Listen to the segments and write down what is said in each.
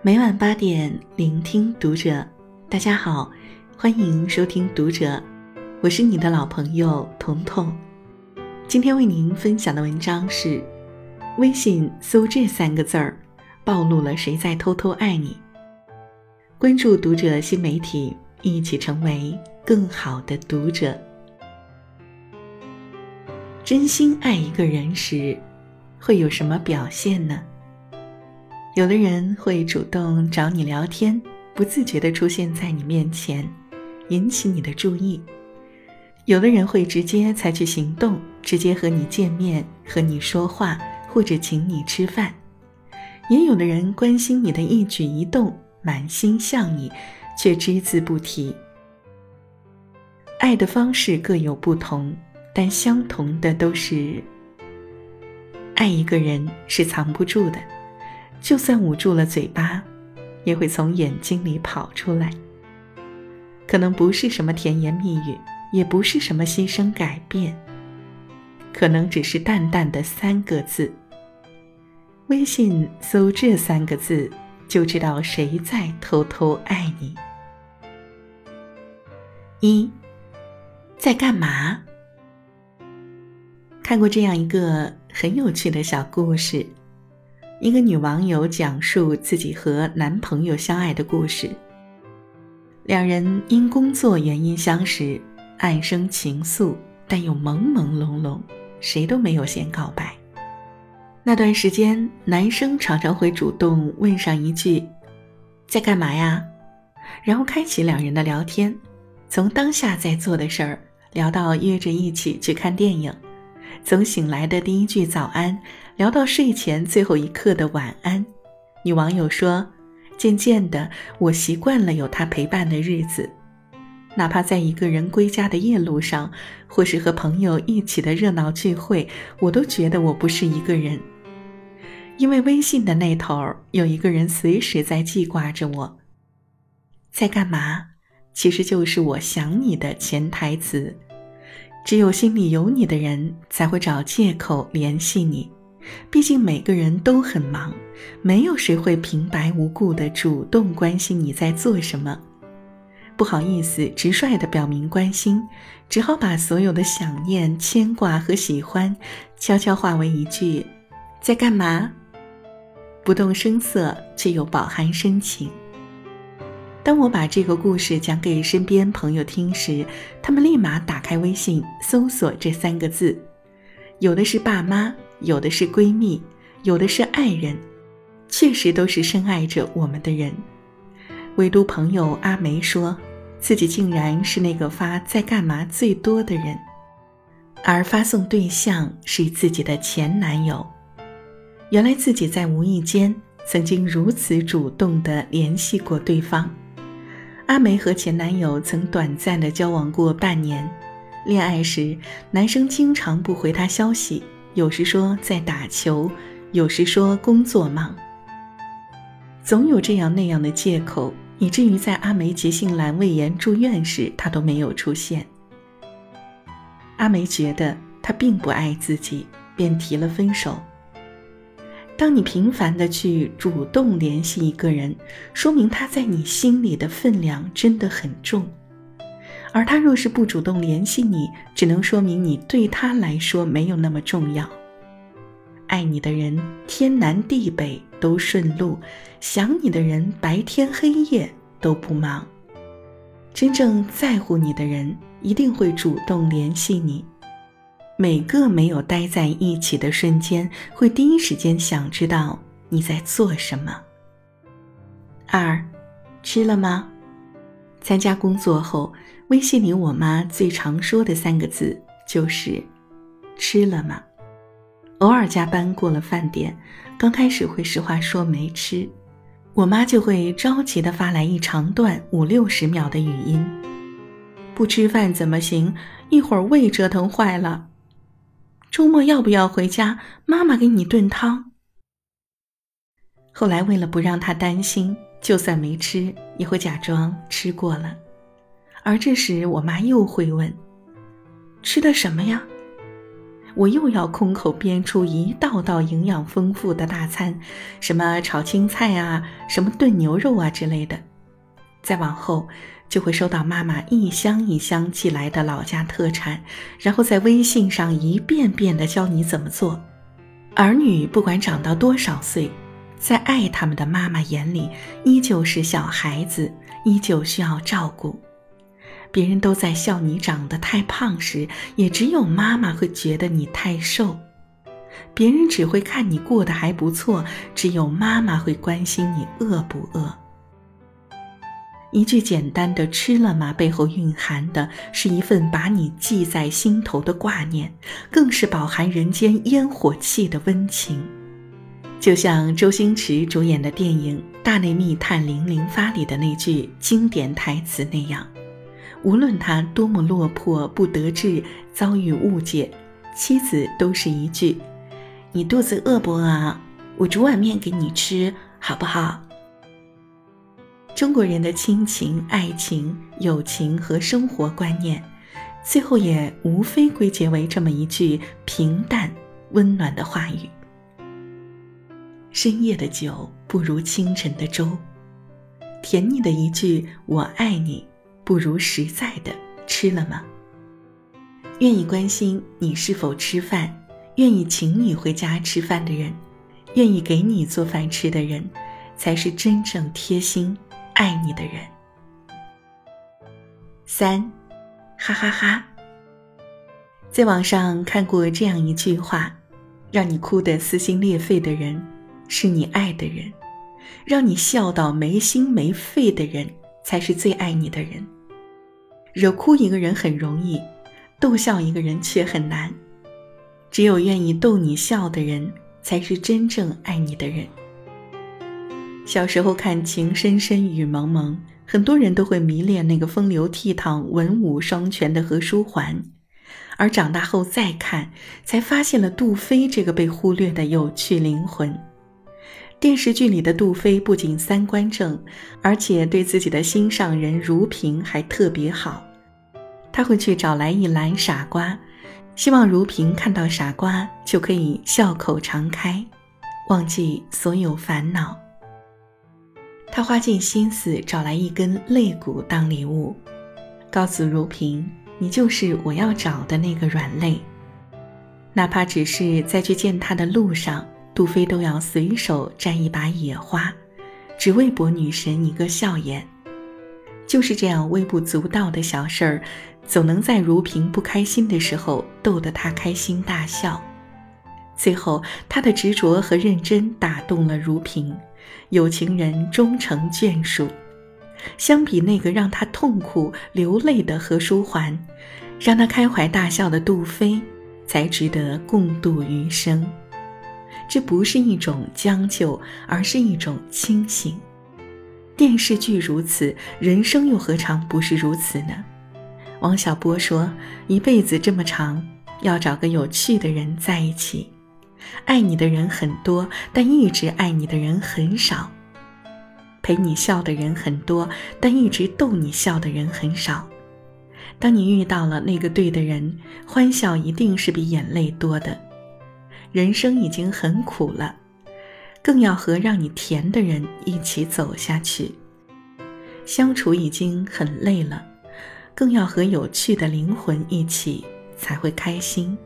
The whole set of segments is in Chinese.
每晚八点，聆听读者。大家好，欢迎收听读者，我是你的老朋友彤彤。今天为您分享的文章是：微信搜这三个字儿，暴露了谁在偷偷爱你。关注读者新媒体，一起成为更好的读者。真心爱一个人时，会有什么表现呢？有的人会主动找你聊天，不自觉地出现在你面前，引起你的注意；有的人会直接采取行动，直接和你见面、和你说话，或者请你吃饭；也有的人关心你的一举一动，满心向你，却只字不提。爱的方式各有不同，但相同的都是：爱一个人是藏不住的。就算捂住了嘴巴，也会从眼睛里跑出来。可能不是什么甜言蜜语，也不是什么牺牲改变，可能只是淡淡的三个字。微信搜这三个字，就知道谁在偷偷爱你。一，在干嘛？看过这样一个很有趣的小故事。一个女网友讲述自己和男朋友相爱的故事。两人因工作原因相识，暗生情愫，但又朦朦胧胧，谁都没有先告白。那段时间，男生常常会主动问上一句：“在干嘛呀？”然后开启两人的聊天，从当下在做的事儿聊到约着一起去看电影，从醒来的第一句早安。聊到睡前最后一刻的晚安，女网友说：“渐渐的，我习惯了有他陪伴的日子，哪怕在一个人归家的夜路上，或是和朋友一起的热闹聚会，我都觉得我不是一个人，因为微信的那头有一个人随时在记挂着我。在干嘛？其实就是我想你的潜台词。只有心里有你的人，才会找借口联系你。”毕竟每个人都很忙，没有谁会平白无故的主动关心你在做什么。不好意思，直率的表明关心，只好把所有的想念、牵挂和喜欢，悄悄化为一句：“在干嘛？”不动声色，却又饱含深情。当我把这个故事讲给身边朋友听时，他们立马打开微信搜索这三个字，有的是爸妈。有的是闺蜜，有的是爱人，确实都是深爱着我们的人。唯独朋友阿梅说，自己竟然是那个发在干嘛最多的人，而发送对象是自己的前男友。原来自己在无意间曾经如此主动地联系过对方。阿梅和前男友曾短暂的交往过半年，恋爱时男生经常不回她消息。有时说在打球，有时说工作忙，总有这样那样的借口，以至于在阿梅急性阑尾炎住院时，他都没有出现。阿梅觉得他并不爱自己，便提了分手。当你频繁的去主动联系一个人，说明他在你心里的分量真的很重。而他若是不主动联系你，只能说明你对他来说没有那么重要。爱你的人天南地北都顺路，想你的人白天黑夜都不忙。真正在乎你的人一定会主动联系你，每个没有待在一起的瞬间，会第一时间想知道你在做什么。二，吃了吗？参加工作后。微信里，我妈最常说的三个字就是“吃了吗”。偶尔加班过了饭点，刚开始会实话说没吃，我妈就会着急的发来一长段五六十秒的语音：“不吃饭怎么行？一会儿胃折腾坏了。周末要不要回家？妈妈给你炖汤。”后来为了不让她担心，就算没吃，也会假装吃过了。而这时，我妈又会问：“吃的什么呀？”我又要空口编出一道道营养丰富的大餐，什么炒青菜啊，什么炖牛肉啊之类的。再往后，就会收到妈妈一箱一箱寄来的老家特产，然后在微信上一遍遍的教你怎么做。儿女不管长到多少岁，在爱他们的妈妈眼里，依旧是小孩子，依旧需要照顾。别人都在笑你长得太胖时，也只有妈妈会觉得你太瘦。别人只会看你过得还不错，只有妈妈会关心你饿不饿。一句简单的“吃了吗”背后蕴含的是一份把你记在心头的挂念，更是饱含人间烟火气的温情。就像周星驰主演的电影《大内密探零零发》里的那句经典台词那样。无论他多么落魄不得志，遭遇误解，妻子都是一句：“你肚子饿不饿啊？我煮碗面给你吃，好不好？”中国人的亲情、爱情、友情和生活观念，最后也无非归结为这么一句平淡温暖的话语：“深夜的酒不如清晨的粥。”甜腻的一句“我爱你”。不如实在的吃了吗？愿意关心你是否吃饭，愿意请你回家吃饭的人，愿意给你做饭吃的人，才是真正贴心爱你的人。三，哈哈哈。在网上看过这样一句话：让你哭得撕心裂肺的人，是你爱的人；让你笑到没心没肺的人，才是最爱你的人。惹哭一个人很容易，逗笑一个人却很难。只有愿意逗你笑的人，才是真正爱你的人。小时候看《情深深雨蒙蒙》，很多人都会迷恋那个风流倜傥、文武双全的何书桓，而长大后再看，才发现了杜飞这个被忽略的有趣灵魂。电视剧里的杜飞不仅三观正，而且对自己的心上人如萍还特别好。他会去找来一篮傻瓜，希望如萍看到傻瓜就可以笑口常开，忘记所有烦恼。他花尽心思找来一根肋骨当礼物，告诉如萍：“你就是我要找的那个软肋。”哪怕只是在去见他的路上，杜飞都要随手摘一把野花，只为博女神一个笑颜。就是这样微不足道的小事儿。总能在如萍不开心的时候逗得她开心大笑，最后他的执着和认真打动了如萍，有情人终成眷属。相比那个让他痛苦流泪的何书桓，让他开怀大笑的杜飞，才值得共度余生。这不是一种将就，而是一种清醒。电视剧如此，人生又何尝不是如此呢？王小波说：“一辈子这么长，要找个有趣的人在一起。爱你的人很多，但一直爱你的人很少；陪你笑的人很多，但一直逗你笑的人很少。当你遇到了那个对的人，欢笑一定是比眼泪多的。人生已经很苦了，更要和让你甜的人一起走下去。相处已经很累了。”更要和有趣的灵魂一起，才会开心。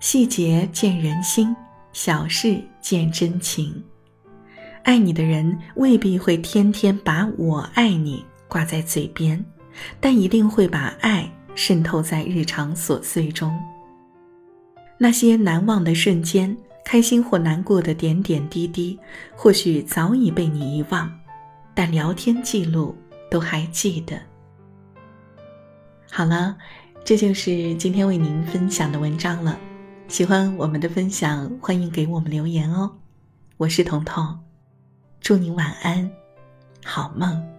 细节见人心，小事见真情。爱你的人未必会天天把我爱你挂在嘴边，但一定会把爱渗透在日常琐碎中。那些难忘的瞬间，开心或难过的点点滴滴，或许早已被你遗忘，但聊天记录都还记得。好了，这就是今天为您分享的文章了。喜欢我们的分享，欢迎给我们留言哦。我是彤彤，祝您晚安，好梦。